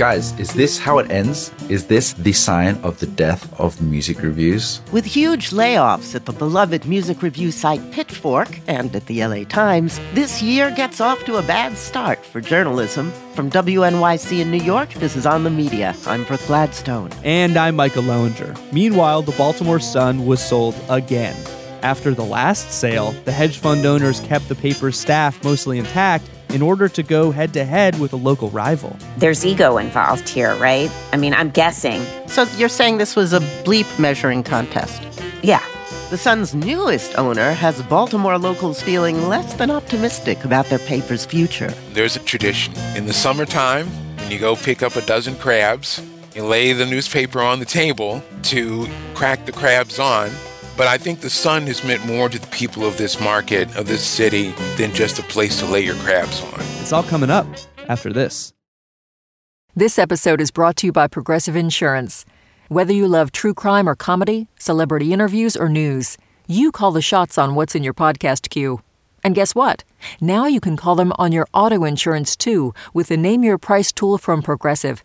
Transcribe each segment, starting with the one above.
Guys, is this how it ends? Is this the sign of the death of music reviews? With huge layoffs at the beloved music review site Pitchfork and at the LA Times, this year gets off to a bad start for journalism. From WNYC in New York, this is On the Media. I'm Brooke Gladstone. And I'm Michael Loewinger. Meanwhile, the Baltimore Sun was sold again. After the last sale, the hedge fund owners kept the paper's staff mostly intact in order to go head to head with a local rival. There's ego involved here, right? I mean, I'm guessing. So you're saying this was a bleep measuring contest? Yeah. The Sun's newest owner has Baltimore locals feeling less than optimistic about their paper's future. There's a tradition. In the summertime, when you go pick up a dozen crabs, you lay the newspaper on the table to crack the crabs on but I think the sun has meant more to the people of this market, of this city, than just a place to lay your crabs on. It's all coming up after this. This episode is brought to you by Progressive Insurance. Whether you love true crime or comedy, celebrity interviews or news, you call the shots on what's in your podcast queue. And guess what? Now you can call them on your auto insurance too with the Name Your Price tool from Progressive.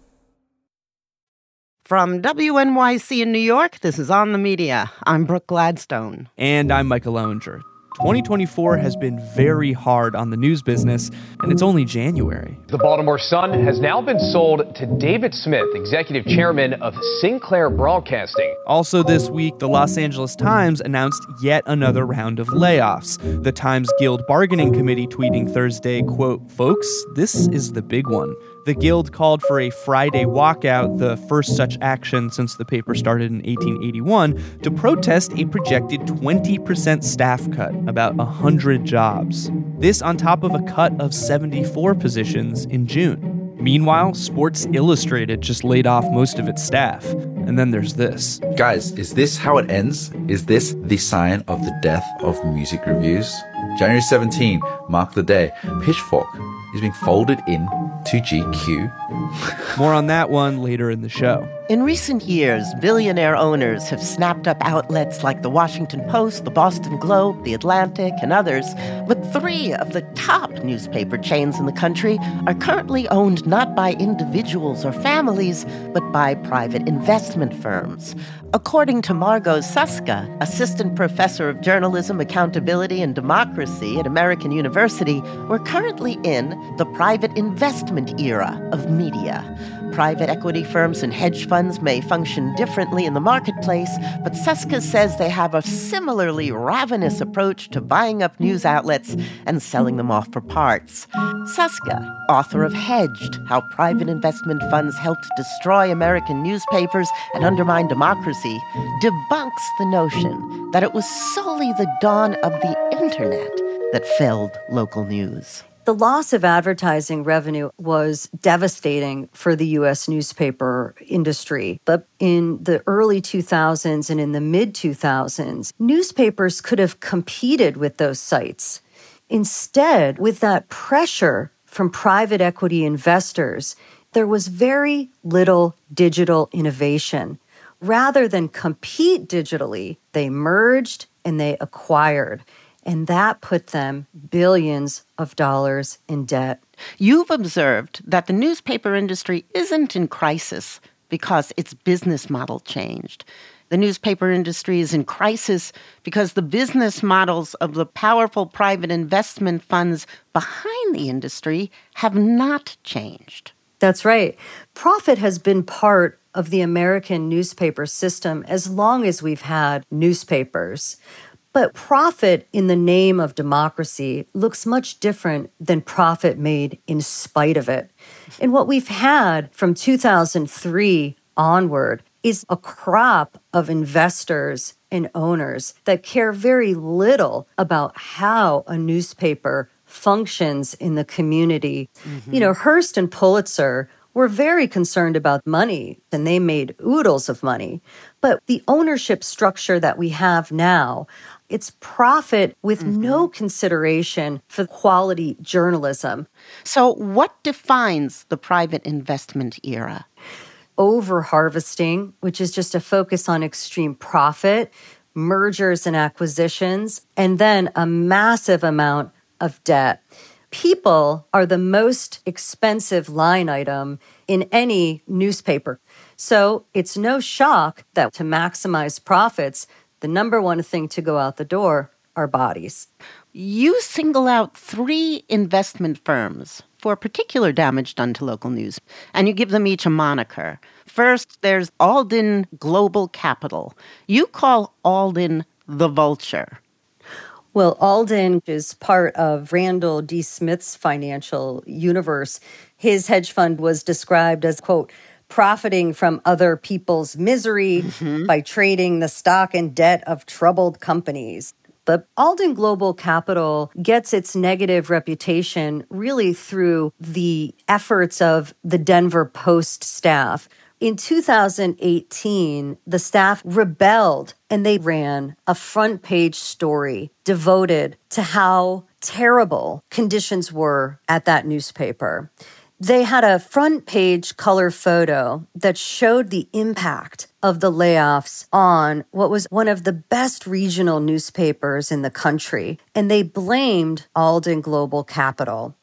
From WNYC in New York, this is On the Media. I'm Brooke Gladstone. And I'm Michael Loewinger. 2024 has been very hard on the news business, and it's only January. The Baltimore Sun has now been sold to David Smith, executive chairman of Sinclair Broadcasting. Also, this week, the Los Angeles Times announced yet another round of layoffs. The Times Guild Bargaining Committee tweeting Thursday, quote, Folks, this is the big one. The Guild called for a Friday walkout, the first such action since the paper started in 1881, to protest a projected 20% staff cut, about 100 jobs. This on top of a cut of 74 positions in June. Meanwhile, Sports Illustrated just laid off most of its staff. And then there's this. Guys, is this how it ends? Is this the sign of the death of music reviews? January 17 mark the day Pitchfork is being folded in to GQ. More on that one later in the show. In recent years, billionaire owners have snapped up outlets like the Washington Post, the Boston Globe, the Atlantic, and others. But three of the top newspaper chains in the country are currently owned not by individuals or families, but by private investment firms. According to Margot Susca, assistant professor of journalism, accountability, and democracy at American University, we're currently in the private investment era of media. Private equity firms and hedge funds may function differently in the marketplace, but Susca says they have a similarly ravenous approach to buying up news outlets and selling them off for parts. Susca, author of Hedged How Private Investment Funds Helped Destroy American Newspapers and Undermine Democracy, debunks the notion that it was solely the dawn of the internet that felled local news. The loss of advertising revenue was devastating for the US newspaper industry. But in the early 2000s and in the mid 2000s, newspapers could have competed with those sites. Instead, with that pressure from private equity investors, there was very little digital innovation. Rather than compete digitally, they merged and they acquired and that put them billions of dollars in debt. You've observed that the newspaper industry isn't in crisis because its business model changed. The newspaper industry is in crisis because the business models of the powerful private investment funds behind the industry have not changed. That's right. Profit has been part of the American newspaper system as long as we've had newspapers. But profit in the name of democracy looks much different than profit made in spite of it. And what we've had from 2003 onward is a crop of investors and owners that care very little about how a newspaper functions in the community. Mm-hmm. You know, Hearst and Pulitzer were very concerned about money and they made oodles of money. But the ownership structure that we have now, it's profit with mm-hmm. no consideration for quality journalism. So, what defines the private investment era? Over harvesting, which is just a focus on extreme profit, mergers and acquisitions, and then a massive amount of debt. People are the most expensive line item in any newspaper. So it's no shock that to maximize profits, the number one thing to go out the door are bodies. You single out three investment firms for particular damage done to local news, and you give them each a moniker. First, there's Alden Global Capital. You call Alden the vulture. Well, Alden is part of Randall D. Smith's financial universe. His hedge fund was described as, quote, profiting from other people's misery mm-hmm. by trading the stock and debt of troubled companies. But Alden Global Capital gets its negative reputation really through the efforts of the Denver Post staff. In 2018, the staff rebelled and they ran a front page story devoted to how terrible conditions were at that newspaper. They had a front page color photo that showed the impact of the layoffs on what was one of the best regional newspapers in the country, and they blamed Alden Global Capital.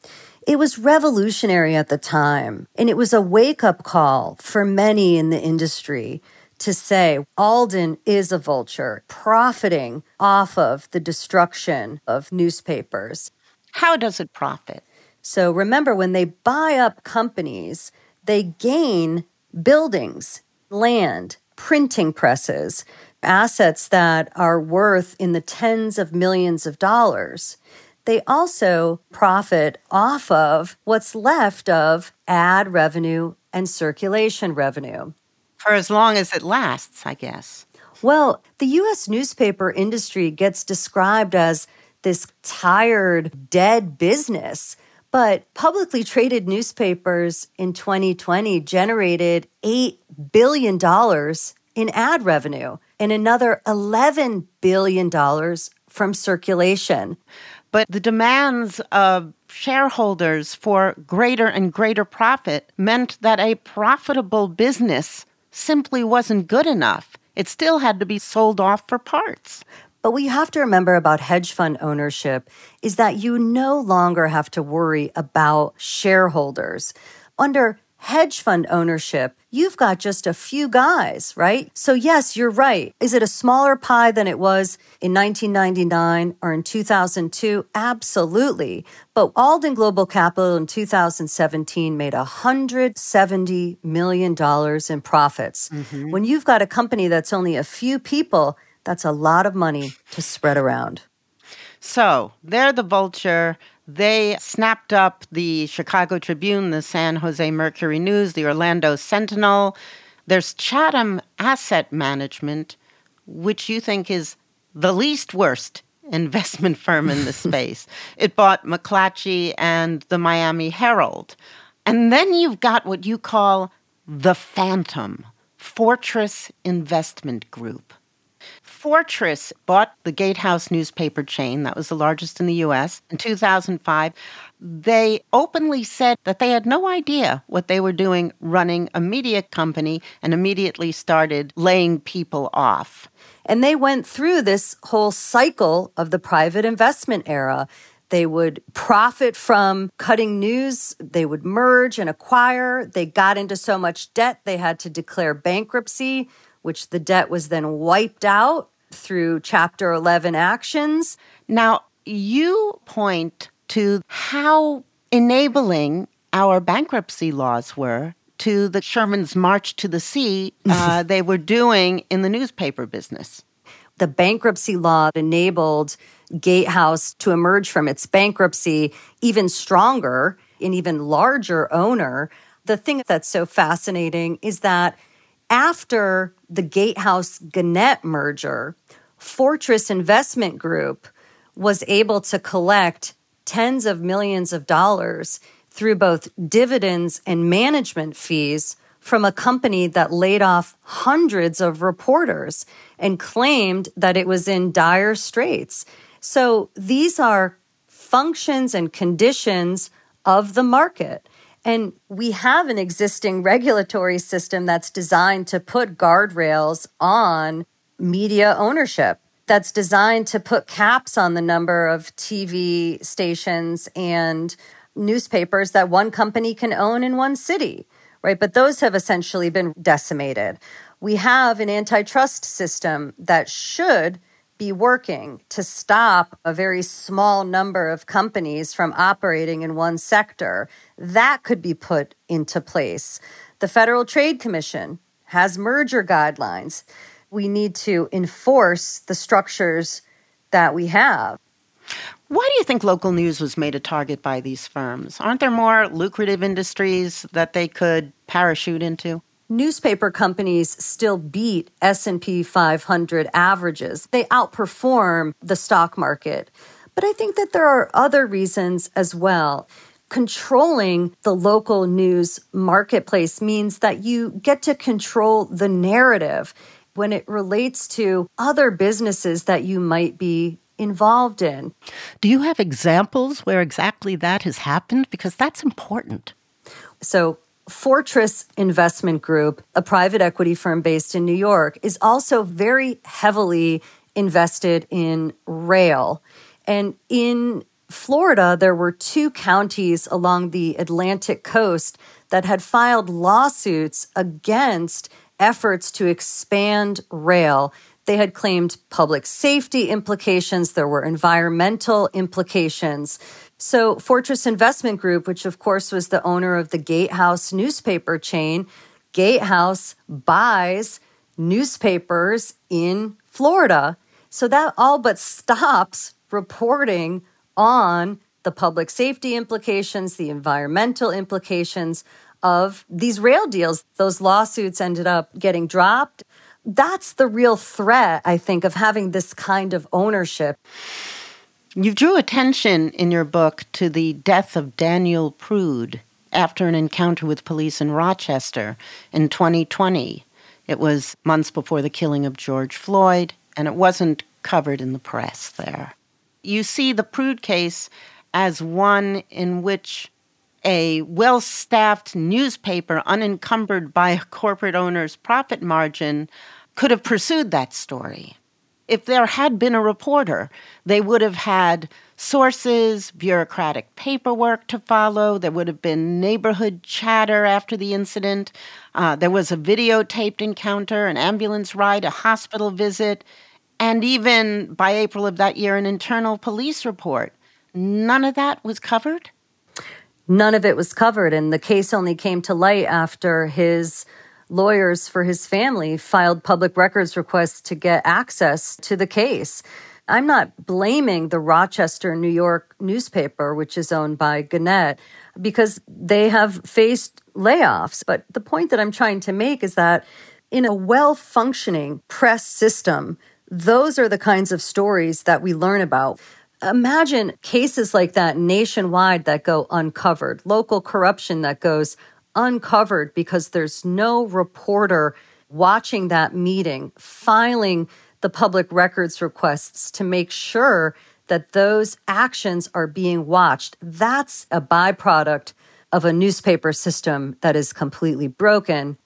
It was revolutionary at the time, and it was a wake up call for many in the industry to say Alden is a vulture profiting off of the destruction of newspapers. How does it profit? So remember, when they buy up companies, they gain buildings, land, printing presses, assets that are worth in the tens of millions of dollars. They also profit off of what's left of ad revenue and circulation revenue. For as long as it lasts, I guess. Well, the U.S. newspaper industry gets described as this tired, dead business but publicly traded newspapers in 2020 generated $8 billion in ad revenue and another $11 billion from circulation. But the demands of shareholders for greater and greater profit meant that a profitable business simply wasn't good enough. It still had to be sold off for parts. But what you have to remember about hedge fund ownership is that you no longer have to worry about shareholders. Under hedge fund ownership, you've got just a few guys, right? So, yes, you're right. Is it a smaller pie than it was in 1999 or in 2002? Absolutely. But Alden Global Capital in 2017 made $170 million in profits. Mm-hmm. When you've got a company that's only a few people, that's a lot of money to spread around. So they're the vulture. They snapped up the Chicago Tribune, the San Jose Mercury News, the Orlando Sentinel. There's Chatham Asset Management, which you think is the least worst investment firm in the space. It bought McClatchy and the Miami Herald. And then you've got what you call the Phantom, Fortress Investment Group. Fortress bought the Gatehouse newspaper chain, that was the largest in the US, in 2005. They openly said that they had no idea what they were doing running a media company and immediately started laying people off. And they went through this whole cycle of the private investment era. They would profit from cutting news. They would merge and acquire. They got into so much debt, they had to declare bankruptcy which the debt was then wiped out through Chapter 11 actions. Now, you point to how enabling our bankruptcy laws were to the Sherman's March to the Sea uh, they were doing in the newspaper business. The bankruptcy law enabled Gatehouse to emerge from its bankruptcy even stronger, an even larger owner. The thing that's so fascinating is that after the Gatehouse Gannett merger, Fortress Investment Group was able to collect tens of millions of dollars through both dividends and management fees from a company that laid off hundreds of reporters and claimed that it was in dire straits. So these are functions and conditions of the market. And we have an existing regulatory system that's designed to put guardrails on media ownership, that's designed to put caps on the number of TV stations and newspapers that one company can own in one city, right? But those have essentially been decimated. We have an antitrust system that should be working to stop a very small number of companies from operating in one sector. That could be put into place. The Federal Trade Commission has merger guidelines. We need to enforce the structures that we have. Why do you think local news was made a target by these firms? Aren't there more lucrative industries that they could parachute into? Newspaper companies still beat S&P 500 averages. They outperform the stock market. But I think that there are other reasons as well. Controlling the local news marketplace means that you get to control the narrative when it relates to other businesses that you might be involved in. Do you have examples where exactly that has happened? Because that's important. So, Fortress Investment Group, a private equity firm based in New York, is also very heavily invested in rail. And in Florida, there were two counties along the Atlantic coast that had filed lawsuits against efforts to expand rail. They had claimed public safety implications, there were environmental implications. So, Fortress Investment Group, which of course was the owner of the Gatehouse newspaper chain, Gatehouse buys newspapers in Florida. So, that all but stops reporting on the public safety implications, the environmental implications of these rail deals. Those lawsuits ended up getting dropped. That's the real threat, I think, of having this kind of ownership. You drew attention in your book to the death of Daniel Prude after an encounter with police in Rochester in 2020. It was months before the killing of George Floyd, and it wasn't covered in the press there. You see the Prude case as one in which a well staffed newspaper, unencumbered by a corporate owner's profit margin, could have pursued that story. If there had been a reporter, they would have had sources, bureaucratic paperwork to follow. There would have been neighborhood chatter after the incident. Uh, there was a videotaped encounter, an ambulance ride, a hospital visit, and even by April of that year, an internal police report. None of that was covered? None of it was covered. And the case only came to light after his lawyers for his family filed public records requests to get access to the case. I'm not blaming the Rochester, New York newspaper, which is owned by Gannett, because they have faced layoffs. But the point that I'm trying to make is that in a well functioning press system, those are the kinds of stories that we learn about. Imagine cases like that nationwide that go uncovered, local corruption that goes uncovered because there's no reporter watching that meeting, filing the public records requests to make sure that those actions are being watched. That's a byproduct of a newspaper system that is completely broken.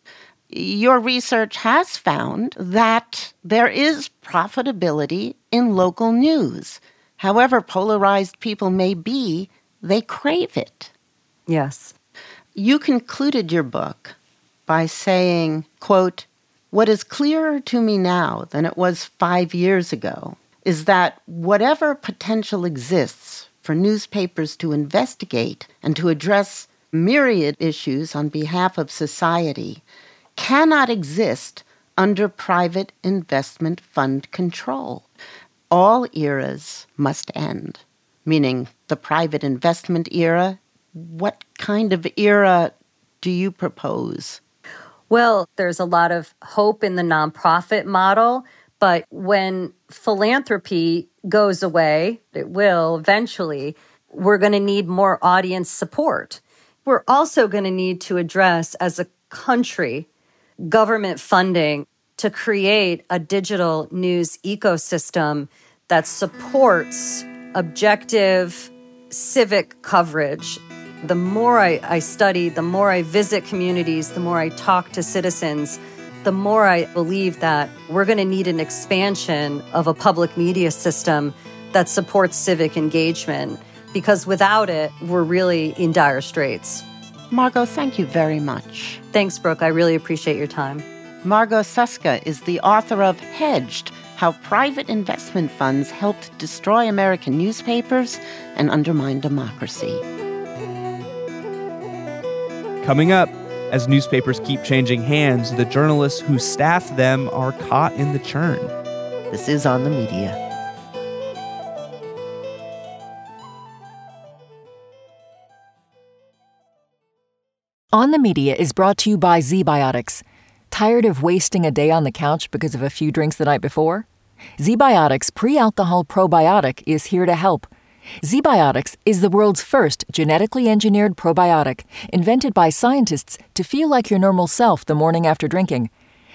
Your research has found that there is profitability in local news. However polarized people may be, they crave it. Yes. You concluded your book by saying, quote, what is clearer to me now than it was five years ago is that whatever potential exists for newspapers to investigate and to address myriad issues on behalf of society cannot exist under private investment fund control. All eras must end, meaning the private investment era what kind of era do you propose? Well, there's a lot of hope in the nonprofit model, but when philanthropy goes away, it will eventually, we're going to need more audience support. We're also going to need to address, as a country government funding to create a digital news ecosystem that supports objective civic coverage. The more I, I, study, the more I visit communities, the more I talk to citizens, the more I believe that we're going to need an expansion of a public media system that supports civic engagement because without it, we're really in dire straits. Margot, thank you very much. Thanks, Brooke. I really appreciate your time. Margot Susca is the author of Hedged How Private Investment Funds Helped Destroy American Newspapers and Undermine Democracy. Coming up, as newspapers keep changing hands, the journalists who staff them are caught in the churn. This is On the Media. On the Media is brought to you by ZBiotics Tired of wasting a day on the couch because of a few drinks the night before? ZBiotics Pre Alcohol Probiotic is here to help. ZBiotics is the world's first genetically engineered probiotic, invented by scientists to feel like your normal self the morning after drinking.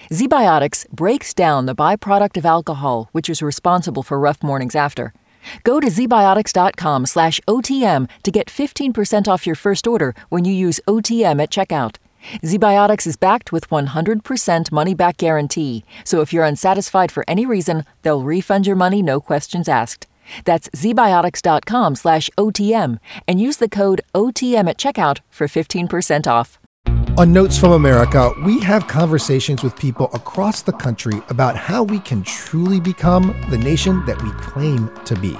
ZBiotics breaks down the byproduct of alcohol, which is responsible for rough mornings after. Go to zbiotics.com slash OTM to get 15% off your first order when you use OTM at checkout. ZBiotics is backed with 100% money back guarantee, so if you're unsatisfied for any reason, they'll refund your money no questions asked. That's zbiotics.com slash OTM and use the code OTM at checkout for 15% off. On Notes from America, we have conversations with people across the country about how we can truly become the nation that we claim to be.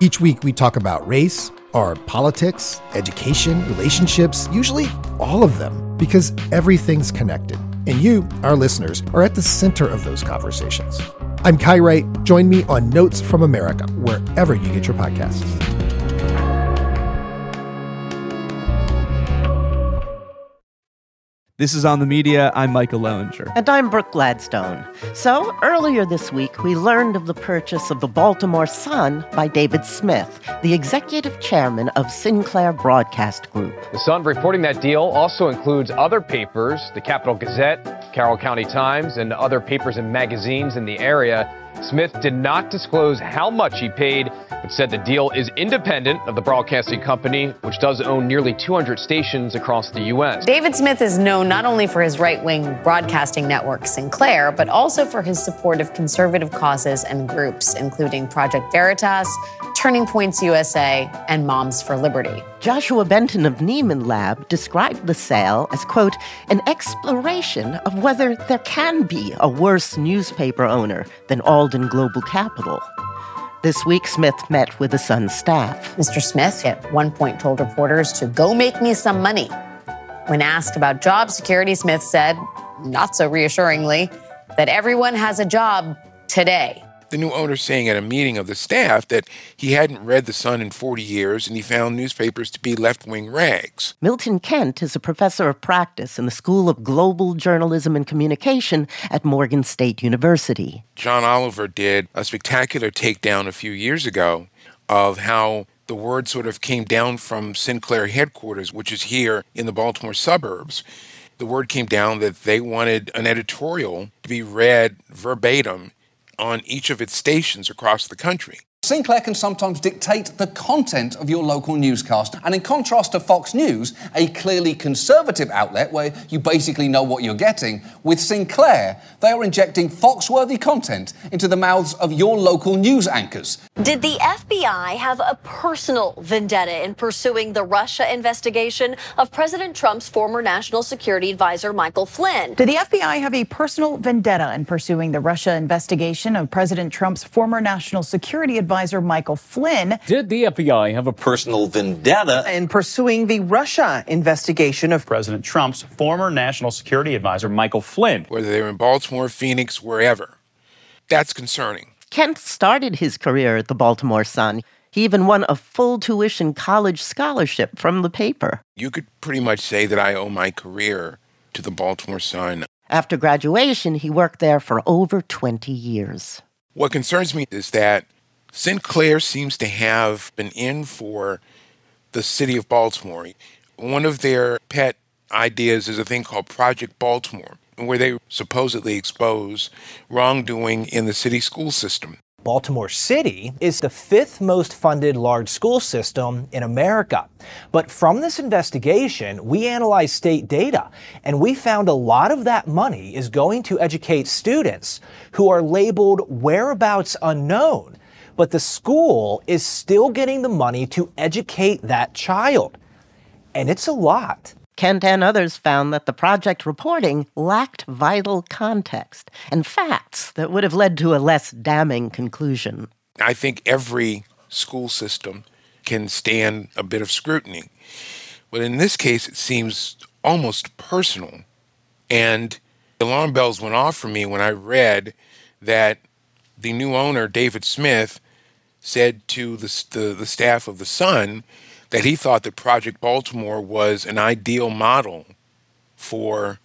Each week, we talk about race, our politics, education, relationships, usually all of them, because everything's connected. And you, our listeners, are at the center of those conversations. I'm Kai Wright. Join me on Notes from America, wherever you get your podcasts. This is On the Media. I'm Michael Loewinger. And I'm Brooke Gladstone. So, earlier this week, we learned of the purchase of the Baltimore Sun by David Smith, the executive chairman of Sinclair Broadcast Group. The Sun reporting that deal also includes other papers, the Capital Gazette, Carroll County Times, and other papers and magazines in the area. Smith did not disclose how much he paid, but said the deal is independent of the broadcasting company, which does own nearly 200 stations across the U.S. David Smith is known not only for his right wing broadcasting network, Sinclair, but also for his support of conservative causes and groups, including Project Veritas, Turning Points USA, and Moms for Liberty. Joshua Benton of Nieman Lab described the sale as, quote, an exploration of whether there can be a worse newspaper owner than Alden Global Capital. This week, Smith met with the Sun staff. Mr. Smith at one point told reporters to go make me some money. When asked about job security, Smith said, not so reassuringly, that everyone has a job today the new owner saying at a meeting of the staff that he hadn't read The Sun in 40 years and he found newspapers to be left wing rags. Milton Kent is a professor of practice in the School of Global Journalism and Communication at Morgan State University. John Oliver did a spectacular takedown a few years ago of how the word sort of came down from Sinclair headquarters, which is here in the Baltimore suburbs. The word came down that they wanted an editorial to be read verbatim on each of its stations across the country. Sinclair can sometimes dictate the content of your local newscast. And in contrast to Fox News, a clearly conservative outlet where you basically know what you're getting, with Sinclair, they are injecting Fox-worthy content into the mouths of your local news anchors. Did the FBI have a personal vendetta in pursuing the Russia investigation of President Trump's former national security advisor, Michael Flynn? Did the FBI have a personal vendetta in pursuing the Russia investigation of President Trump's former national security advisor? Advisor Michael Flynn. Did the FBI have a personal vendetta in pursuing the Russia investigation of President Trump's former national security advisor Michael Flynn? Whether they were in Baltimore, Phoenix, wherever. That's concerning. Kent started his career at the Baltimore Sun. He even won a full tuition college scholarship from the paper. You could pretty much say that I owe my career to the Baltimore Sun. After graduation, he worked there for over 20 years. What concerns me is that Sinclair seems to have been in for the city of Baltimore. One of their pet ideas is a thing called Project Baltimore, where they supposedly expose wrongdoing in the city school system. Baltimore City is the fifth most funded large school system in America. But from this investigation, we analyzed state data and we found a lot of that money is going to educate students who are labeled whereabouts unknown. But the school is still getting the money to educate that child. And it's a lot. Kent and others found that the project reporting lacked vital context and facts that would have led to a less damning conclusion. I think every school system can stand a bit of scrutiny. But in this case, it seems almost personal. And the alarm bells went off for me when I read that the new owner, David Smith, said to the, the, the staff of The Sun that he thought that Project Baltimore was an ideal model for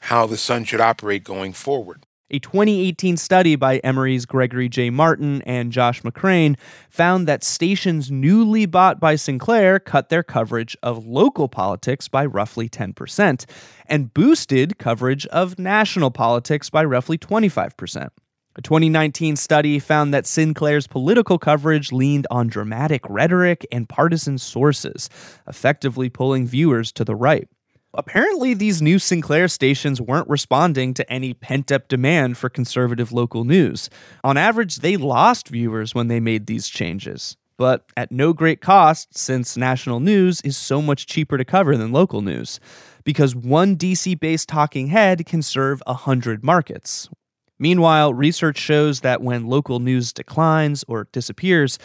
how the Sun should operate going forward. A 2018 study by Emory's Gregory J. Martin and Josh McCrain found that stations newly bought by Sinclair cut their coverage of local politics by roughly 10% and boosted coverage of national politics by roughly 25%. A 2019 study found that Sinclair's political coverage leaned on dramatic rhetoric and partisan sources, effectively pulling viewers to the right. Apparently, these new Sinclair stations weren't responding to any pent up demand for conservative local news. On average, they lost viewers when they made these changes, but at no great cost since national news is so much cheaper to cover than local news. Because one DC based talking head can serve 100 markets, Meanwhile, research shows that when local news declines or disappears,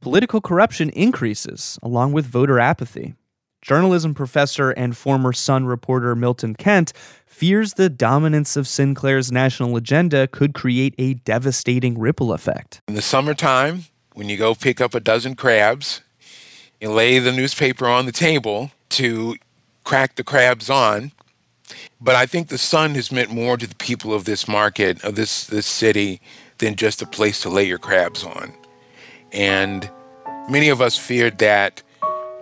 political corruption increases along with voter apathy. Journalism professor and former Sun reporter Milton Kent fears the dominance of Sinclair's national agenda could create a devastating ripple effect. In the summertime, when you go pick up a dozen crabs, you lay the newspaper on the table to crack the crabs on, but I think the sun has meant more to the people of this market, of this, this city, than just a place to lay your crabs on. And many of us feared that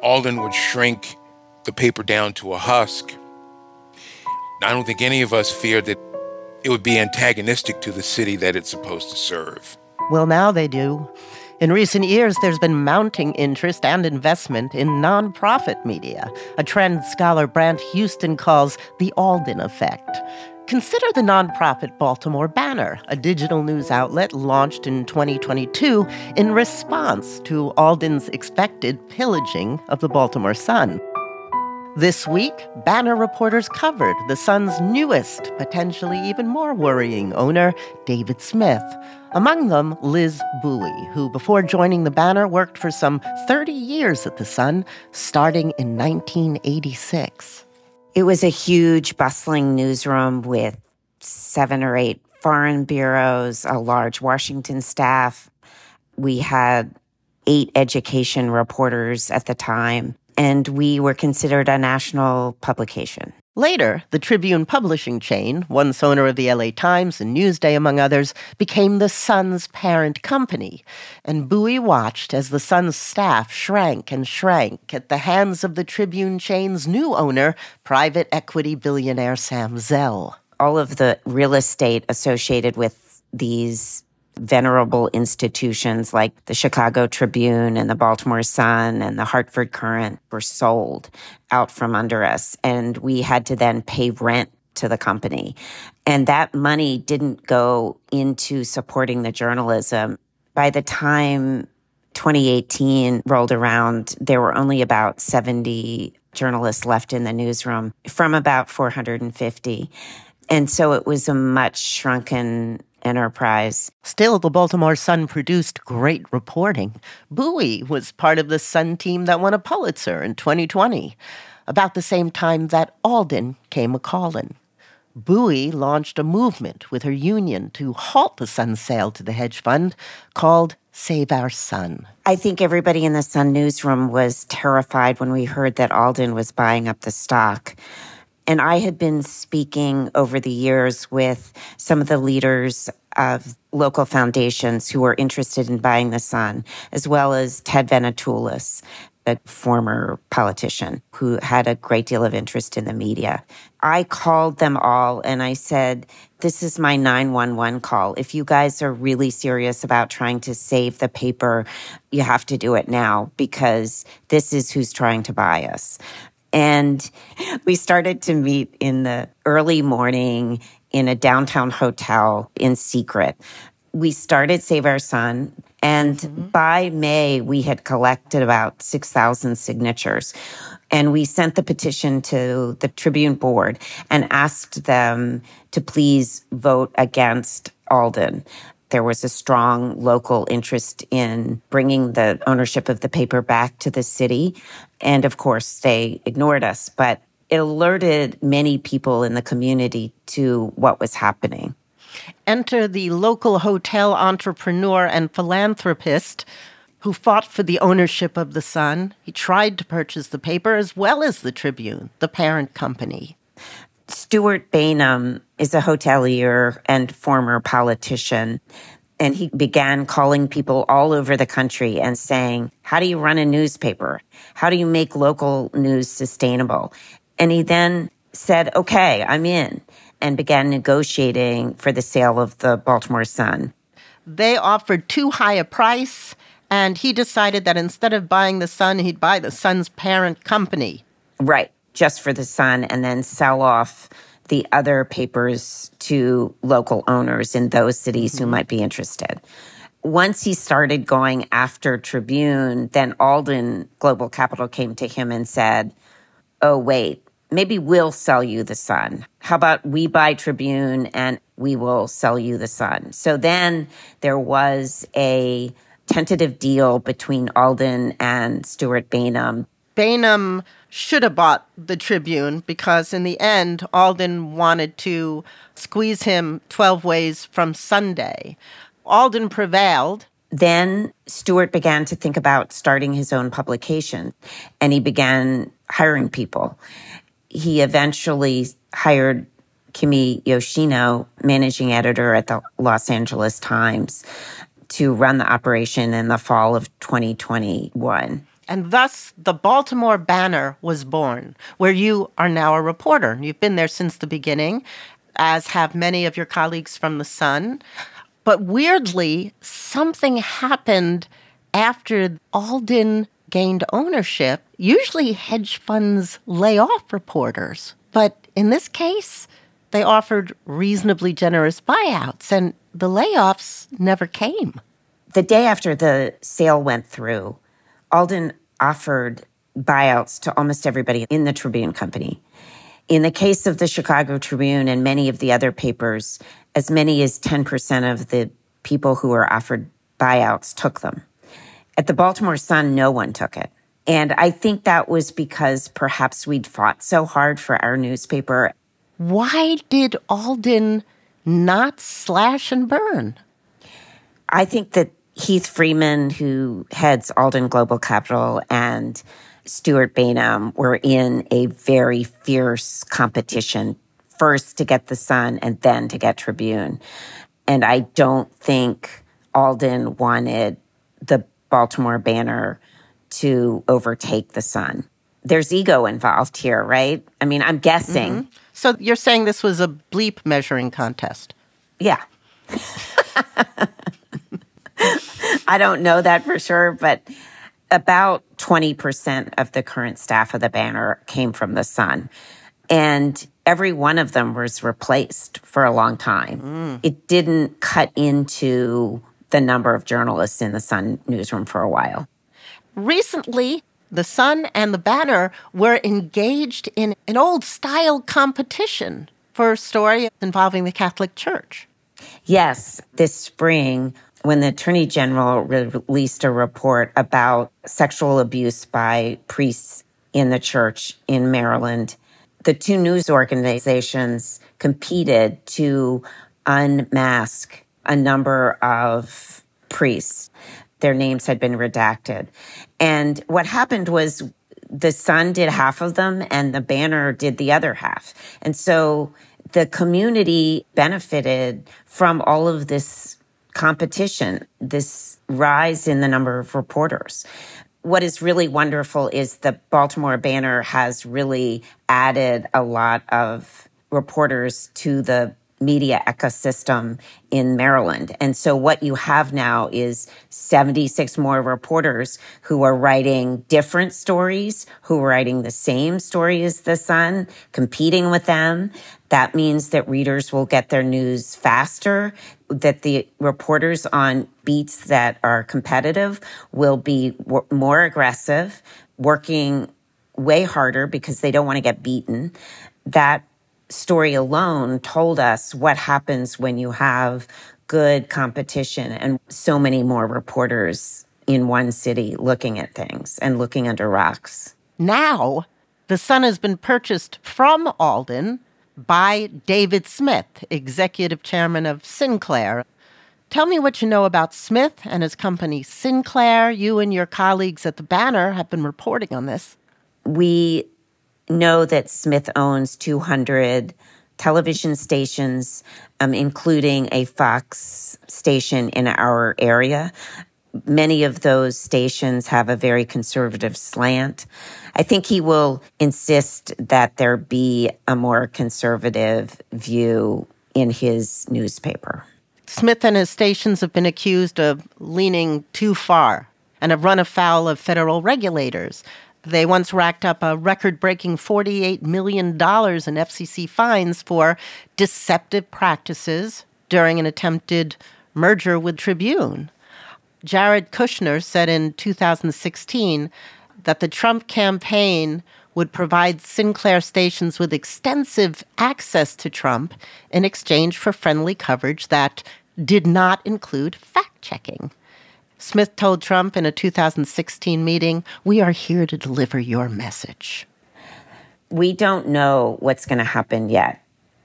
Alden would shrink the paper down to a husk. I don't think any of us feared that it would be antagonistic to the city that it's supposed to serve. Well, now they do. In recent years, there's been mounting interest and investment in nonprofit media, a trend scholar Brant Houston calls the Alden effect. Consider the nonprofit Baltimore Banner, a digital news outlet launched in 2022 in response to Alden's expected pillaging of the Baltimore Sun. This week, Banner reporters covered the Sun's newest, potentially even more worrying owner, David Smith. Among them, Liz Bowie, who before joining the Banner worked for some 30 years at the Sun, starting in 1986. It was a huge, bustling newsroom with seven or eight foreign bureaus, a large Washington staff. We had eight education reporters at the time and we were considered a national publication. Later, the Tribune publishing chain, once owner of the LA Times and Newsday, among others, became the Sun's parent company. And Bowie watched as the Sun's staff shrank and shrank at the hands of the Tribune chain's new owner, private equity billionaire Sam Zell. All of the real estate associated with these venerable institutions like the Chicago Tribune and the Baltimore Sun and the Hartford Courant were sold out from under us. And we had to then pay rent to the company. And that money didn't go into supporting the journalism. By the time 2018 rolled around, there were only about 70 journalists left in the newsroom from about 450. And so it was a much shrunken enterprise. Still, the Baltimore Sun produced great reporting. Bowie was part of the Sun team that won a Pulitzer in 2020, about the same time that Alden came a callin'. Bowie launched a movement with her union to halt the Sun sale to the hedge fund called Save Our Sun. I think everybody in the Sun newsroom was terrified when we heard that Alden was buying up the stock. And I had been speaking over the years with some of the leaders of local foundations who were interested in buying the Sun, as well as Ted Venetoulis. a former politician who had a great deal of interest in the media. I called them all and I said, This is my 911 call. If you guys are really serious about trying to save the paper, you have to do it now because this is who's trying to buy us. And we started to meet in the early morning in a downtown hotel in secret. We started Save Our Sun. And mm-hmm. by May, we had collected about 6,000 signatures. And we sent the petition to the Tribune board and asked them to please vote against Alden. There was a strong local interest in bringing the ownership of the paper back to the city. And of course, they ignored us, but it alerted many people in the community to what was happening. Enter the local hotel entrepreneur and philanthropist who fought for the ownership of the Sun. He tried to purchase the paper as well as the Tribune, the parent company. Stewart Bainum is a hotelier and former politician. And he began calling people all over the country and saying, How do you run a newspaper? How do you make local news sustainable? And he then said, Okay, I'm in, and began negotiating for the sale of the Baltimore Sun. They offered too high a price, and he decided that instead of buying the Sun, he'd buy the Sun's parent company. Right, just for the Sun, and then sell off the other papers to local owners in those cities mm-hmm. who might be interested. Once he started going after Tribune, then Alden Global Capital came to him and said, Oh, wait, maybe we'll sell you the sun. How about we buy Tribune and we will sell you the sun? So then there was a tentative deal between Alden and Stewart Bainum. Bainum should have bought the Tribune because in the end, Alden wanted to squeeze him 12 ways from Sunday. Alden prevailed. Then Stewart began to think about starting his own publication and he began hiring people he eventually hired Kimi Yoshino, managing editor at the Los Angeles Times, to run the operation in the fall of 2021. And thus, the Baltimore Banner was born, where you are now a reporter. You've been there since the beginning, as have many of your colleagues from The Sun. But weirdly, something happened after Alden gained ownership, usually hedge funds lay off reporters. But in this case, they offered reasonably generous buyouts, and the layoffs never came. The day after the sale went through, Alden offered buyouts to almost everybody in the Tribune Company. In the case of the Chicago Tribune and many of the other papers, as many as 10% of the people who were offered buyouts took them. At the Baltimore Sun, no one took it. And I think that was because perhaps we'd fought so hard for our newspaper. Why did Alden not slash and burn? I think that Heath Freeman, who heads Alden Global Capital, and Stewart Bainum were in a very fierce competition, first to get the Sun and then to get Tribune. And I don't think Alden wanted the Baltimore banner to overtake the sun. There's ego involved here, right? I mean, I'm guessing. Mm-hmm. So you're saying this was a bleep measuring contest? Yeah. I don't know that for sure, but about 20% of the current staff of the banner came from the Sun. And every one of them was replaced for a long time. Mm. It didn't cut into the number of journalists in the Sun newsroom for a while. Recently, the Sun and the Banner were engaged in an old style competition for a story involving the Catholic Church. Yes, this spring, when the Attorney General released a report about sexual abuse by priests in the church in Maryland, the two news organizations competed to unmask a number of priests. Their names had been redacted. And what happened was the Sun did half of them and the banner did the other half. And so the community benefited from all of this competition, this rise in the number of reporters. what is really wonderful is the Baltimore Banner has really added a lot of reporters to the media ecosystem in Maryland. And so what you have now is 76 more reporters who are writing different stories, who are writing the same story as The Sun, competing with them. That means that readers will get their news faster, that the reporters on beats that are competitive will be more aggressive, working way harder because they don't want to get beaten. That story alone told us what happens when you have good competition and so many more reporters in one city looking at things and looking under rocks. Now, the Sun has been purchased from Alden by David Smith, executive chairman of Sinclair. Tell me what you know about Smith and his company Sinclair. You and your colleagues at the Banner have been reporting on this. We know that Smith owns 200 television stations, um, including a Fox station in our area. Many of those stations have a very conservative slant. I think he will insist that there be a more conservative view in his newspaper. Smith and his stations have been accused of leaning too far and have run afoul of federal regulators. They once racked up a record breaking $48 million in FCC fines for deceptive practices during an attempted merger with Tribune. Jared Kushner said in 2016 that the Trump campaign would provide Sinclair stations with extensive access to Trump in exchange for friendly coverage that did not include fact checking. Smith told Trump in a 2016 meeting, We are here to deliver your message. We don't know what's going to happen yet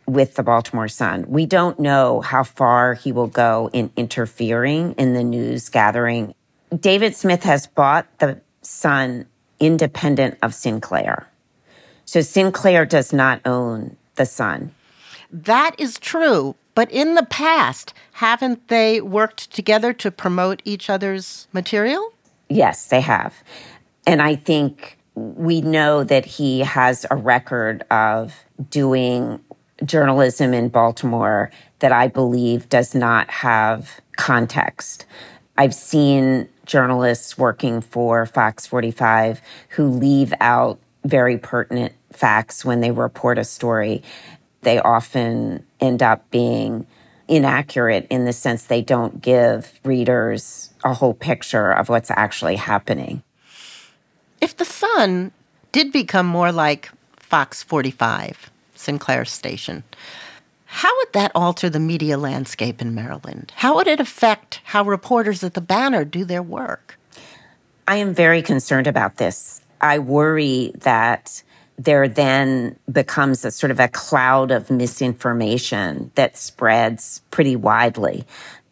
with the Baltimore Sun. We don't know how far he will go in interfering in the news gathering. David Smith has bought the Sun independent of Sinclair. So Sinclair does not own the Sun. That is true. But in the past, haven't they worked together to promote each other's material? Yes, they have. And I think we know that he has a record of doing journalism in Baltimore that I believe does not have context. I've seen journalists working for Fox 45 who leave out very pertinent facts when they report a story they often end up being inaccurate in the sense they don't give readers a whole picture of what's actually happening. If the Sun did become more like Fox 45, Sinclair's station, how would that alter the media landscape in Maryland? How would it affect how reporters at the Banner do their work? I am very concerned about this. I worry that there then becomes a sort of a cloud of misinformation that spreads pretty widely,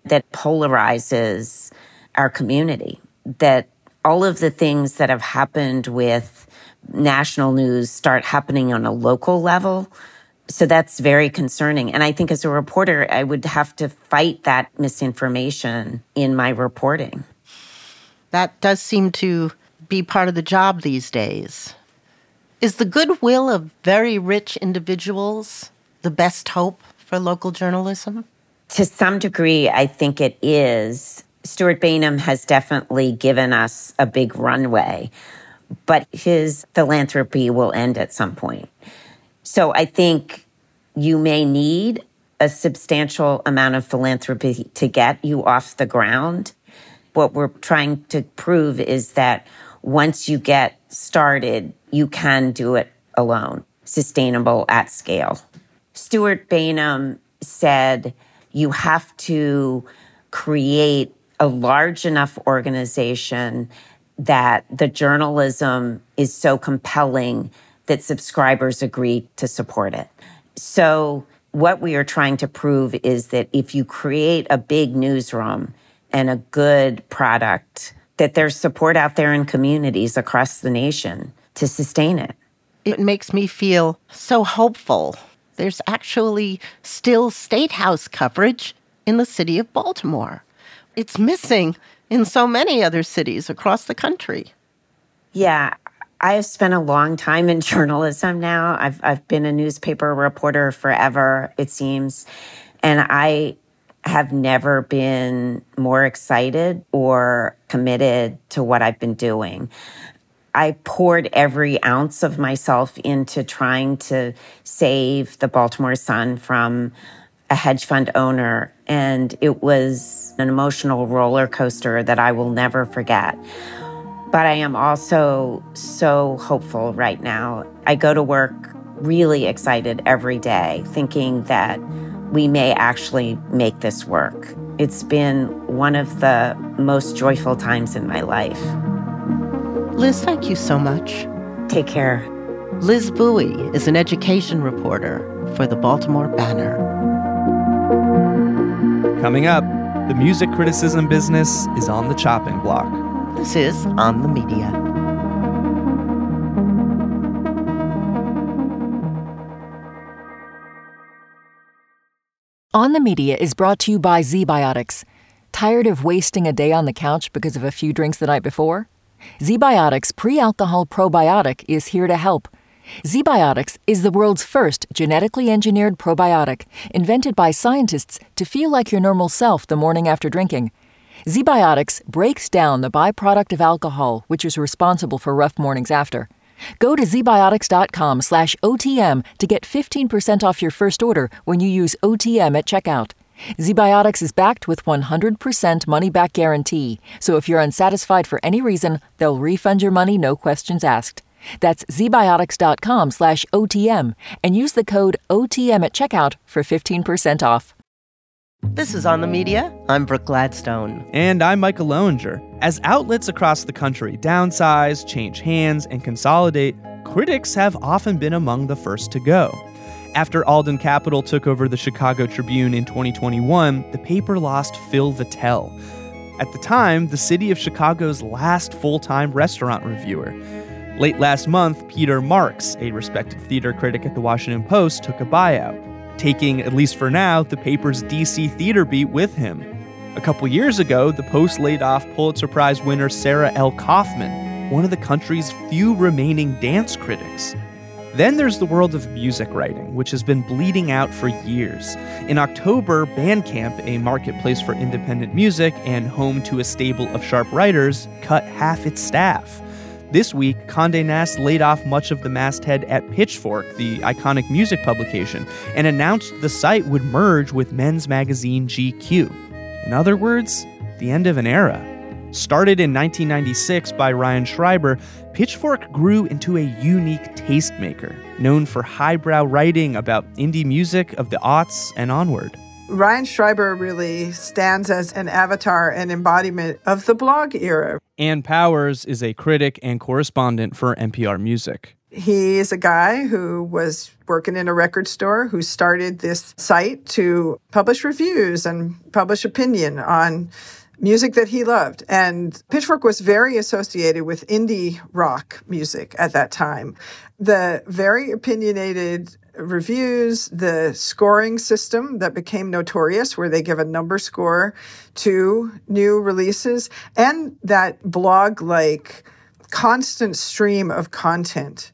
that polarizes our community, that all of the things that have happened with national news start happening on a local level. So that's very concerning. And I think as a reporter, I would have to fight that misinformation in my reporting. That does seem to be part of the job these days. Is the goodwill of very rich individuals the best hope for local journalism? To some degree, I think it is. Stewart Bainum has definitely given us a big runway, but his philanthropy will end at some point. So I think you may need a substantial amount of philanthropy to get you off the ground. What we're trying to prove is that once you get started, you can do it alone, sustainable at scale. Stewart Bainum said you have to create a large enough organization that the journalism is so compelling that subscribers agree to support it. So, what we are trying to prove is that if you create a big newsroom and a good product, that there's support out there in communities across the nation to sustain it. It makes me feel so hopeful. There's actually still state house coverage in the city of Baltimore. It's missing in so many other cities across the country. Yeah, I have spent a long time in journalism now. I've I've been a newspaper reporter forever, it seems. And I have never been more excited or committed to what I've been doing. I poured every ounce of myself into trying to save the Baltimore Sun from a hedge fund owner. And it was an emotional roller coaster that I will never forget. But I am also so hopeful right now. I go to work really excited every day, thinking that we may actually make this work. It's been one of the most joyful times in my life. Liz, thank you so much. Take care. Liz Bowie is an education reporter for the Baltimore Banner. Coming up, the music criticism business is on the chopping block. This is On the Media. On the Media is brought to you by ZBiotics. Tired of wasting a day on the couch because of a few drinks the night before? ZBiotics pre alcohol probiotic is here to help. ZBiotics is the world's first genetically engineered probiotic invented by scientists to feel like your normal self the morning after drinking. ZBiotics breaks down the byproduct of alcohol, which is responsible for rough mornings after. Go to zbiotics.com slash OTM to get 15% off your first order when you use OTM at checkout. ZBiotics is backed with 100% money back guarantee, so if you're unsatisfied for any reason, they'll refund your money no questions asked. That's zbiotics.com slash OTM and use the code OTM at checkout for 15% off. This is On the Media. I'm Brooke Gladstone. And I'm Micah Loewinger. As outlets across the country downsize, change hands, and consolidate, critics have often been among the first to go. After Alden Capital took over the Chicago Tribune in 2021, the paper lost Phil Vettel. At the time, the city of Chicago's last full time restaurant reviewer. Late last month, Peter Marks, a respected theater critic at the Washington Post, took a buyout taking, at least for now, the paper's DC theater beat with him. A couple years ago, the Post laid off Pulitzer Prize winner Sarah L. Kaufman, one of the country's few remaining dance critics. Then there's the world of music writing, which has been bleeding out for years. In October, Bandcamp, a marketplace for independent music and home to a stable of sharp writers, cut half its staff. This week, Condé Nast laid off much of the masthead at Pitchfork, the iconic music publication, and announced the site would merge with men's magazine GQ. In other words, the end of an era. Started in 1996 by Ryan Schreiber, Pitchfork grew into a unique tastemaker, known for highbrow writing about indie music of the aughts and onward. Ryan Schreiber really stands as an avatar and embodiment of the blog era. Ann Powers is a critic and correspondent for NPR Music. He is a guy who was working in a record store who started this site to publish reviews and publish opinion on music that he loved. And Pitchfork was very associated with indie rock music at that time. The very opinionated reviews, the scoring system that became notorious, where they give a number score to new releases, and that blog like constant stream of content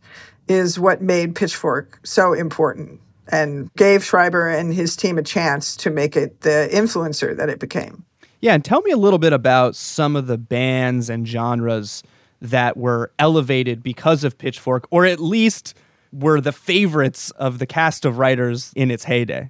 is what made Pitchfork so important and gave Schreiber and his team a chance to make it the influencer that it became. Yeah, and tell me a little bit about some of the bands and genres that were elevated because of Pitchfork, or at least were the favorites of the cast of writers in its heyday.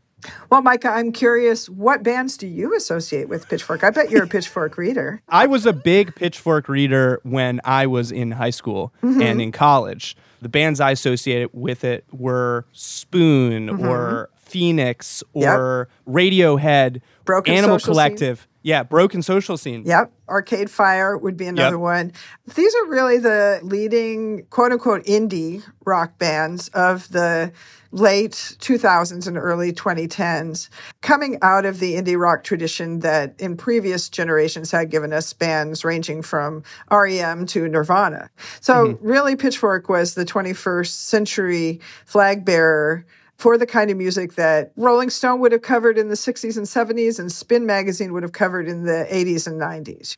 Well, Micah, I'm curious, what bands do you associate with Pitchfork? I bet you're a Pitchfork reader. I was a big Pitchfork reader when I was in high school mm-hmm. and in college. The bands I associated with it were Spoon mm-hmm. or Phoenix or yep. Radiohead, Broken Animal Social Collective. Scene. Yeah, Broken Social Scene. Yep. Arcade Fire would be another yep. one. These are really the leading quote unquote indie rock bands of the late 2000s and early 2010s, coming out of the indie rock tradition that in previous generations had given us bands ranging from REM to Nirvana. So, mm-hmm. really, Pitchfork was the 21st century flag bearer for the kind of music that Rolling Stone would have covered in the 60s and 70s and Spin magazine would have covered in the 80s and 90s.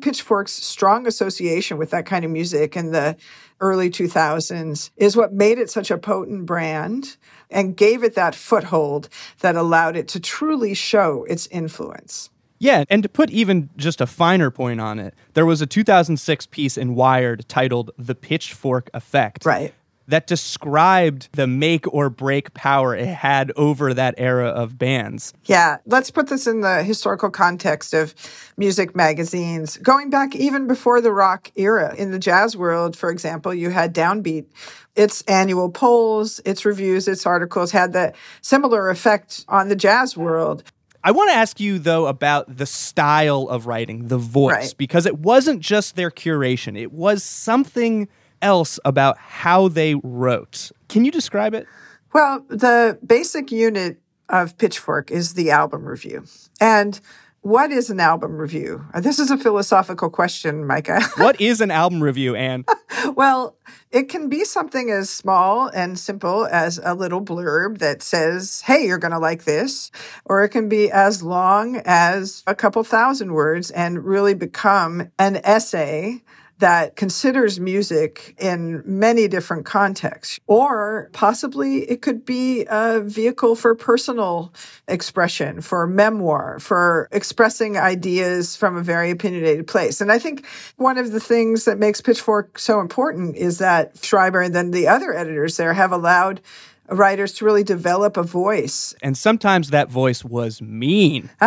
Pitchfork's strong association with that kind of music in the early 2000s is what made it such a potent brand and gave it that foothold that allowed it to truly show its influence. Yeah, and to put even just a finer point on it, there was a 2006 piece in Wired titled The Pitchfork Effect. Right. That described the make or break power it had over that era of bands. Yeah, let's put this in the historical context of music magazines. Going back even before the rock era, in the jazz world, for example, you had Downbeat. Its annual polls, its reviews, its articles had that similar effect on the jazz world. I want to ask you, though, about the style of writing, the voice, Right. because it wasn't just their curation, it was something else about how they wrote. Can you describe it? Well, the basic unit of Pitchfork is the album review. And what is an album review? Uh, This is a philosophical question, Micah. what is an album review, Ann? well, it can be something as small and simple as a little blurb that says, hey, you're going to like this. Or it can be as long as a couple thousand words and really become an essay that considers music in many different contexts. Or possibly it could be a vehicle for personal expression, for memoir, for expressing ideas from a very opinionated place. And I think one of the things that makes Pitchfork so important is that Schreiber and then the other editors there have allowed writers to really develop a voice And sometimes that voice was mean.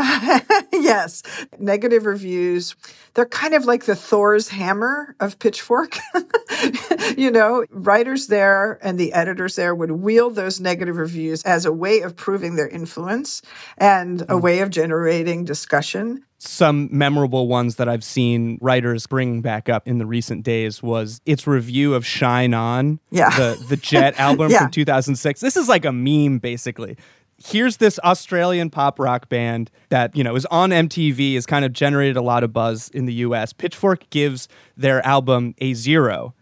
yes. Negative reviews. They're kind of like the Thor's hammer of Pitchfork. you know, writers there and the editors there would wield those negative reviews as a way of proving their influence and a mm. way of generating discussion. Some memorable ones that I've seen writers bring back up in the recent days was its review of Shine On, Yeah. the, the Jet album Yeah. from 2006. This is like a meme, basically. Here's this Australian pop rock band that, you know, is on MTV, has kind of generated a lot of buzz in the US. Pitchfork gives their album a zero.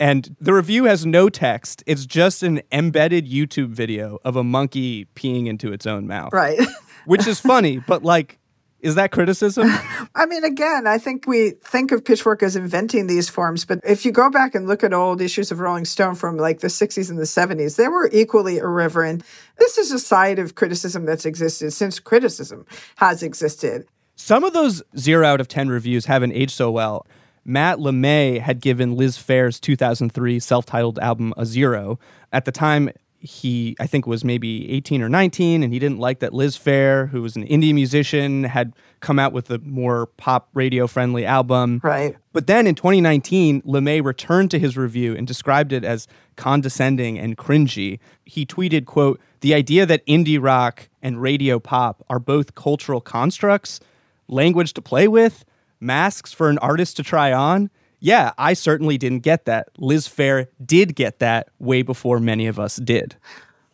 And the review has no text. It's just an embedded YouTube video of a monkey peeing into its own mouth. Right. Which is funny, but like, is that criticism? I mean, again, I think we think of Pitchfork as inventing these forms, but if you go back and look at old issues of Rolling Stone from like the 60s and the 70s, they were equally irreverent. This is a side of criticism that's existed since criticism has existed. Some of those zero out of 10 reviews haven't aged so well. Matt LeMay had given Liz Phair's 2003 self titled album a zero. At the time, he, I think, was maybe 18 or 19, and he didn't like that Liz Phair, who was an indie musician, had come out with a more pop radio friendly album. Right. But then in 2019, LeMay returned to his review and described it as condescending and cringy. He tweeted, quote, the idea that indie rock and radio pop are both cultural constructs, language to play with, masks for an artist to try on. Yeah, I certainly didn't get that. Liz Phair did get that way before many of us did.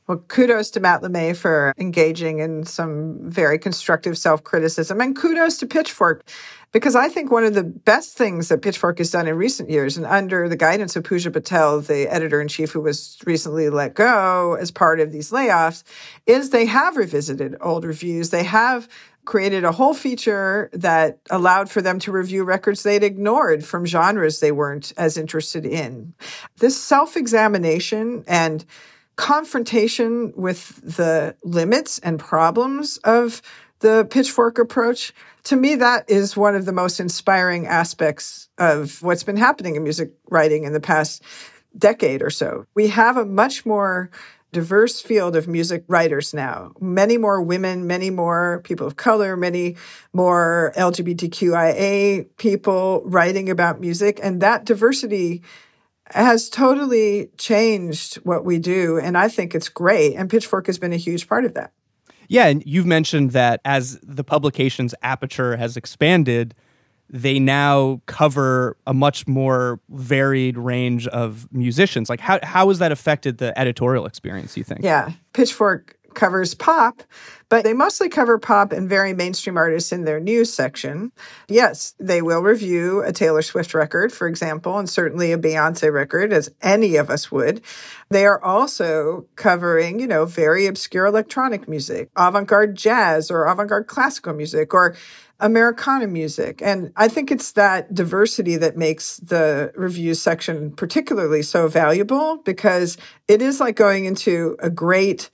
Well, kudos to Matt LeMay for engaging in some very constructive self criticism, and kudos to Pitchfork, because I think one of the best things that Pitchfork has done in recent years, and under the guidance of Puja Patel, the editor in chief who was recently let go as part of these layoffs, is they have revisited old reviews. They have created a whole feature that allowed for them to review records they'd ignored from genres they weren't as interested in. This self examination and confrontation with the limits and problems of the pitchfork approach to me that is one of the most inspiring aspects of what's been happening in music writing in the past decade or so. We have a much more diverse field of music writers now. Many more women many more people of color many more lgbtqia people writing about music and that diversity has totally changed what we do. And I think it's great. And Pitchfork has been a huge part of that. Yeah, and you've mentioned that as the publication's aperture has expanded, they now cover a much more varied range of musicians. Like, how, how has that affected the editorial experience, you think? Yeah. Pitchfork covers pop, but they mostly cover pop and very mainstream artists in their news section. Yes, they will review a Taylor Swift record, for example, and certainly a Beyonce record, as any of us would. They are also covering, you know, very obscure electronic music, avant garde jazz or avant garde classical music or Americana music. And I think it's that diversity that makes the reviews section particularly so valuable because it is like going into a great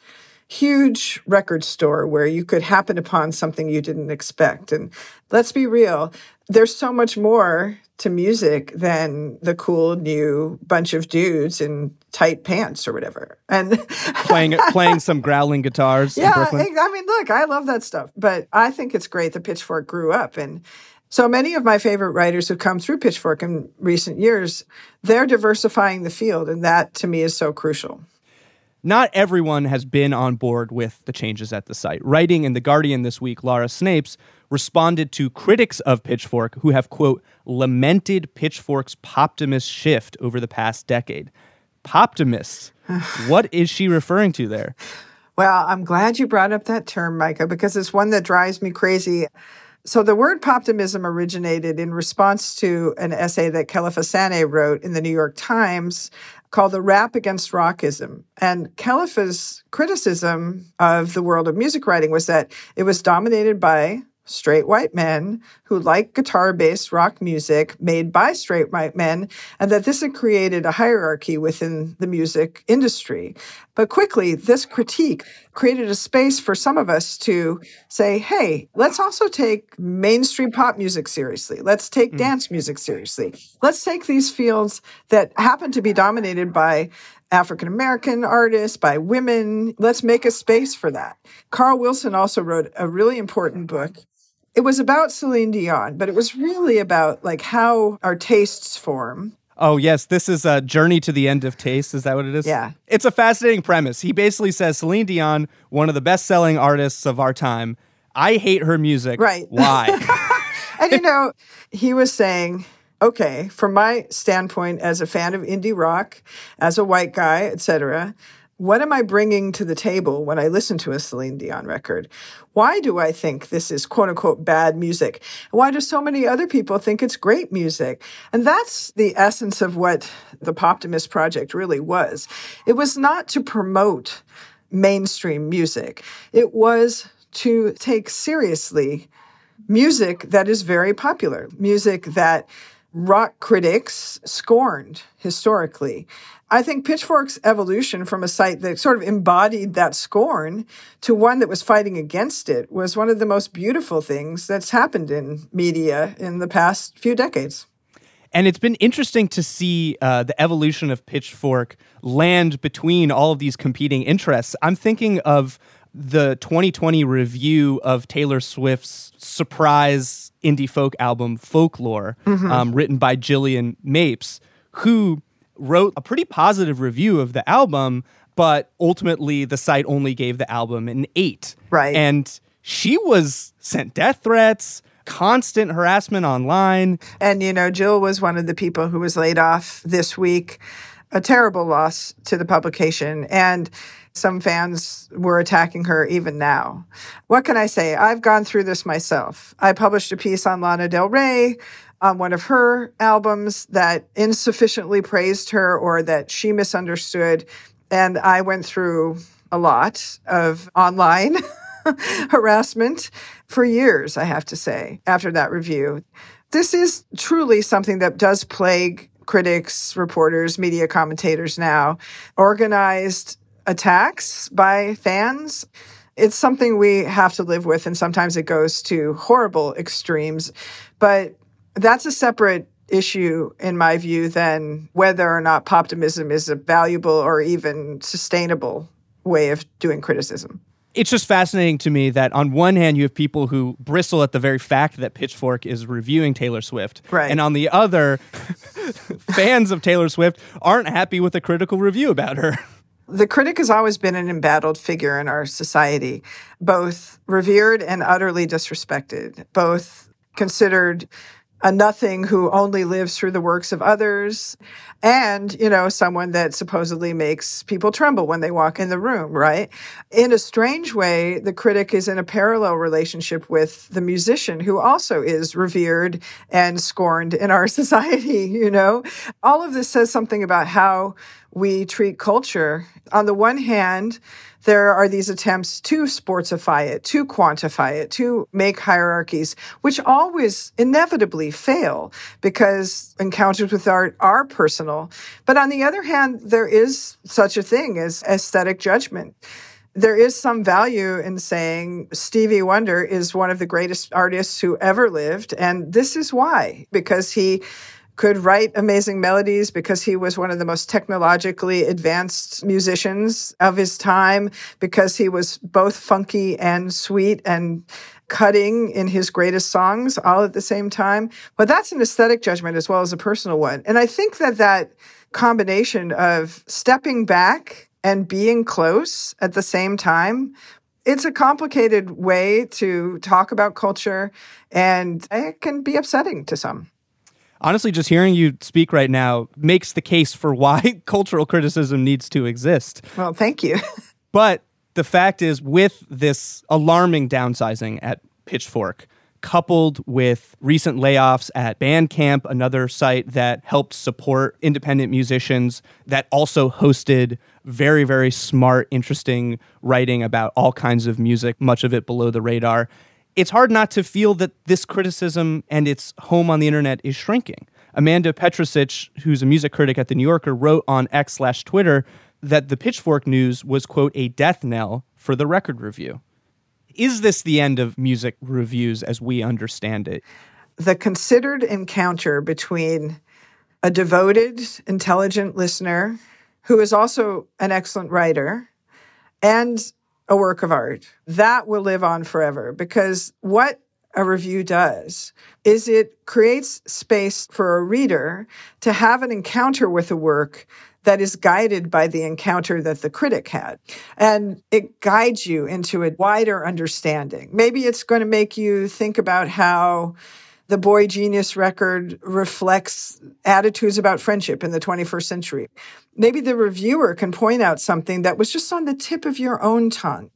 huge record store where you could happen upon something you didn't expect. And let's be real, there's so much more to music than the cool new bunch of dudes in tight pants or whatever. And playing playing some growling guitars. Yeah, I mean, look, I love that stuff, but I think it's great that Pitchfork grew up and so many of my favorite writers who come through Pitchfork in recent years, they're diversifying the field and that to me is so crucial not everyone has been on board with the changes at the site. Writing in The Guardian this week, Laura Snapes responded to critics of Pitchfork who have, quote, lamented Pitchfork's poptimist shift over the past decade. Poptimist. what is she referring to there? Well, I'm glad you brought up that term, Micah, because it's one that drives me crazy. So the word poptimism originated in response to an essay that Kelefa Sanneh wrote in the New York Times called The Rap Against Rockism. And Kelefa's criticism of the world of music writing was that it was dominated by straight white men who like guitar based rock music made by straight white men, and that this had created a hierarchy within the music industry. But quickly, this critique created a space for some of us to say, hey, let's also take mainstream pop music seriously. Let's take mm. dance music seriously. Let's take these fields that happen to be dominated by African American artists, by women. Let's make a space for that. Carl Wilson also wrote a really important book it was about Celine Dion, but it was really about like how our tastes form. Oh, yes. This is a journey to the end of taste. Is that what it is? Yeah. It's a fascinating premise. He basically says Celine Dion, one of the best selling artists of our time. I hate her music. Right. Why? and you know, he was saying, okay, from my standpoint as a fan of indie rock, as a white guy, etc., what am I bringing to the table when I listen to a Celine Dion record? Why do I think this is quote unquote bad music? Why do so many other people think it's great music? And that's the essence of what the Poptimist Project really was. It was not to promote mainstream music. It was to take seriously music that is very popular, music that rock critics scorned historically. I think Pitchfork's evolution from a site that sort of embodied that scorn to one that was fighting against it was one of the most beautiful things that's happened in media in the past few decades. And it's been interesting to see uh, the evolution of Pitchfork land between all of these competing interests. I'm thinking of the 2020 review of Taylor Swift's surprise indie folk album, Folklore, mm-hmm. um, written by Jillian Mapes, who wrote a pretty positive review of the album, but ultimately the site only gave the album an eight. Right. And she was sent death threats, constant harassment online. And, you know, Jill was one of the people who was laid off this week. A terrible loss to the publication. And some fans were attacking her even now. What can I say? I've gone through this myself. I published a piece on Lana Del Rey on one of her albums that insufficiently praised her or that she misunderstood. And I went through a lot of online harassment for years, I have to say, after that review. This is truly something that does plague critics, reporters, media commentators now. Organized attacks by fans. It's something we have to live with, and sometimes it goes to horrible extremes. But that's a separate issue, in my view, than whether or not poptimism is a valuable or even sustainable way of doing criticism. It's just fascinating to me that on one hand you have people who bristle at the very fact that Pitchfork is reviewing Taylor Swift, right. and on the other, fans of Taylor Swift aren't happy with a critical review about her. The critic has always been an embattled figure in our society, both revered and utterly disrespected, both considered a nothing who only lives through the works of others, and, you know, someone that supposedly makes people tremble when they walk in the room, right? In a strange way, the critic is in a parallel relationship with the musician who also is revered and scorned in our society, you know? All of this says something about how we treat culture. On the one hand, there are these attempts to sportsify it, to quantify it, to make hierarchies, which always inevitably fail because encounters with art are personal. But on the other hand, there is such a thing as aesthetic judgment there is some value in saying Stevie Wonder is one of the greatest artists who ever lived. And this is why, because he could write amazing melodies because he was one of the most technologically advanced musicians of his time, because he was both funky and sweet and cutting in his greatest songs all at the same time. But that's an aesthetic judgment as well as a personal one. And I think that that combination of stepping back and being close at the same time it's a complicated way to talk about culture and it can be upsetting to some honestly, just hearing you speak right now makes the case for why cultural criticism needs to exist. Well, thank you. but the fact is, with this alarming downsizing at Pitchfork, coupled with recent layoffs at Bandcamp, another site that helped support independent musicians, that also hosted very, very smart, interesting writing about all kinds of music, much of it below the radar it's hard not to feel that this criticism and its home on the internet is shrinking. Amanda Petrusich, who's a music critic at The New Yorker, wrote on X slash Twitter that the Pitchfork news was, quote, a death knell for the record review. Is this the end of music reviews as we understand it? The considered encounter between a devoted, intelligent listener who is also an excellent writer and a work of art. That will live on forever because what a review does is it creates space for a reader to have an encounter with a work that is guided by the encounter that the critic had. And it guides you into a wider understanding. Maybe it's going to make you think about how the boygenius record reflects attitudes about friendship in the 21st century. Maybe the reviewer can point out something that was just on the tip of your own tongue.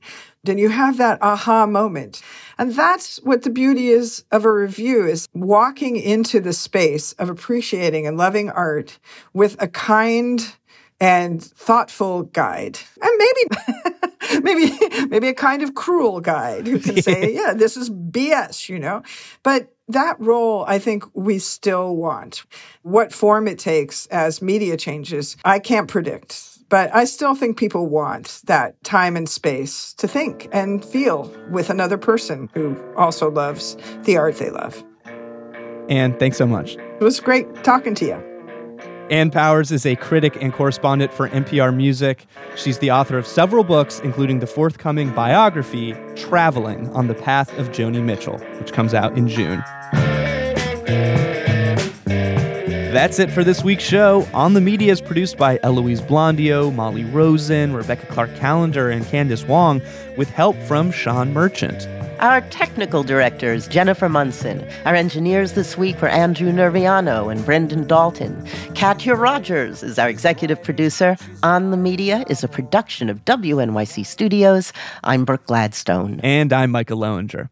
Then you have that aha moment. And that's what the beauty is of a review is walking into the space of appreciating and loving art with a kind and thoughtful guide. And maybe maybe maybe a kind of cruel guide who can say, yeah, this is BS, you know. But that role, I think we still want. What form it takes as media changes, I can't predict. But I still think people want that time and space to think and feel with another person who also loves the art they love. And thanks so much. It was great talking to you. Ann Powers is a critic and correspondent for NPR Music. She's the author of several books, including the forthcoming biography, Traveling on the Path of Joni Mitchell, which comes out in June. That's it for this week's show. On the Media is produced by Eloise Blondiau, Molly Rosen, Rebecca Clark Callender, and Candice Wang, with help from Shaan Merchant. Our technical directors, Jennifer Munson. Our engineers this week were Andrew Nerviano and Brendan Dalton. Katya Rogers is our executive producer. On the Media is a production of WNYC Studios. I'm Brooke Gladstone. And I'm Micah Loewinger.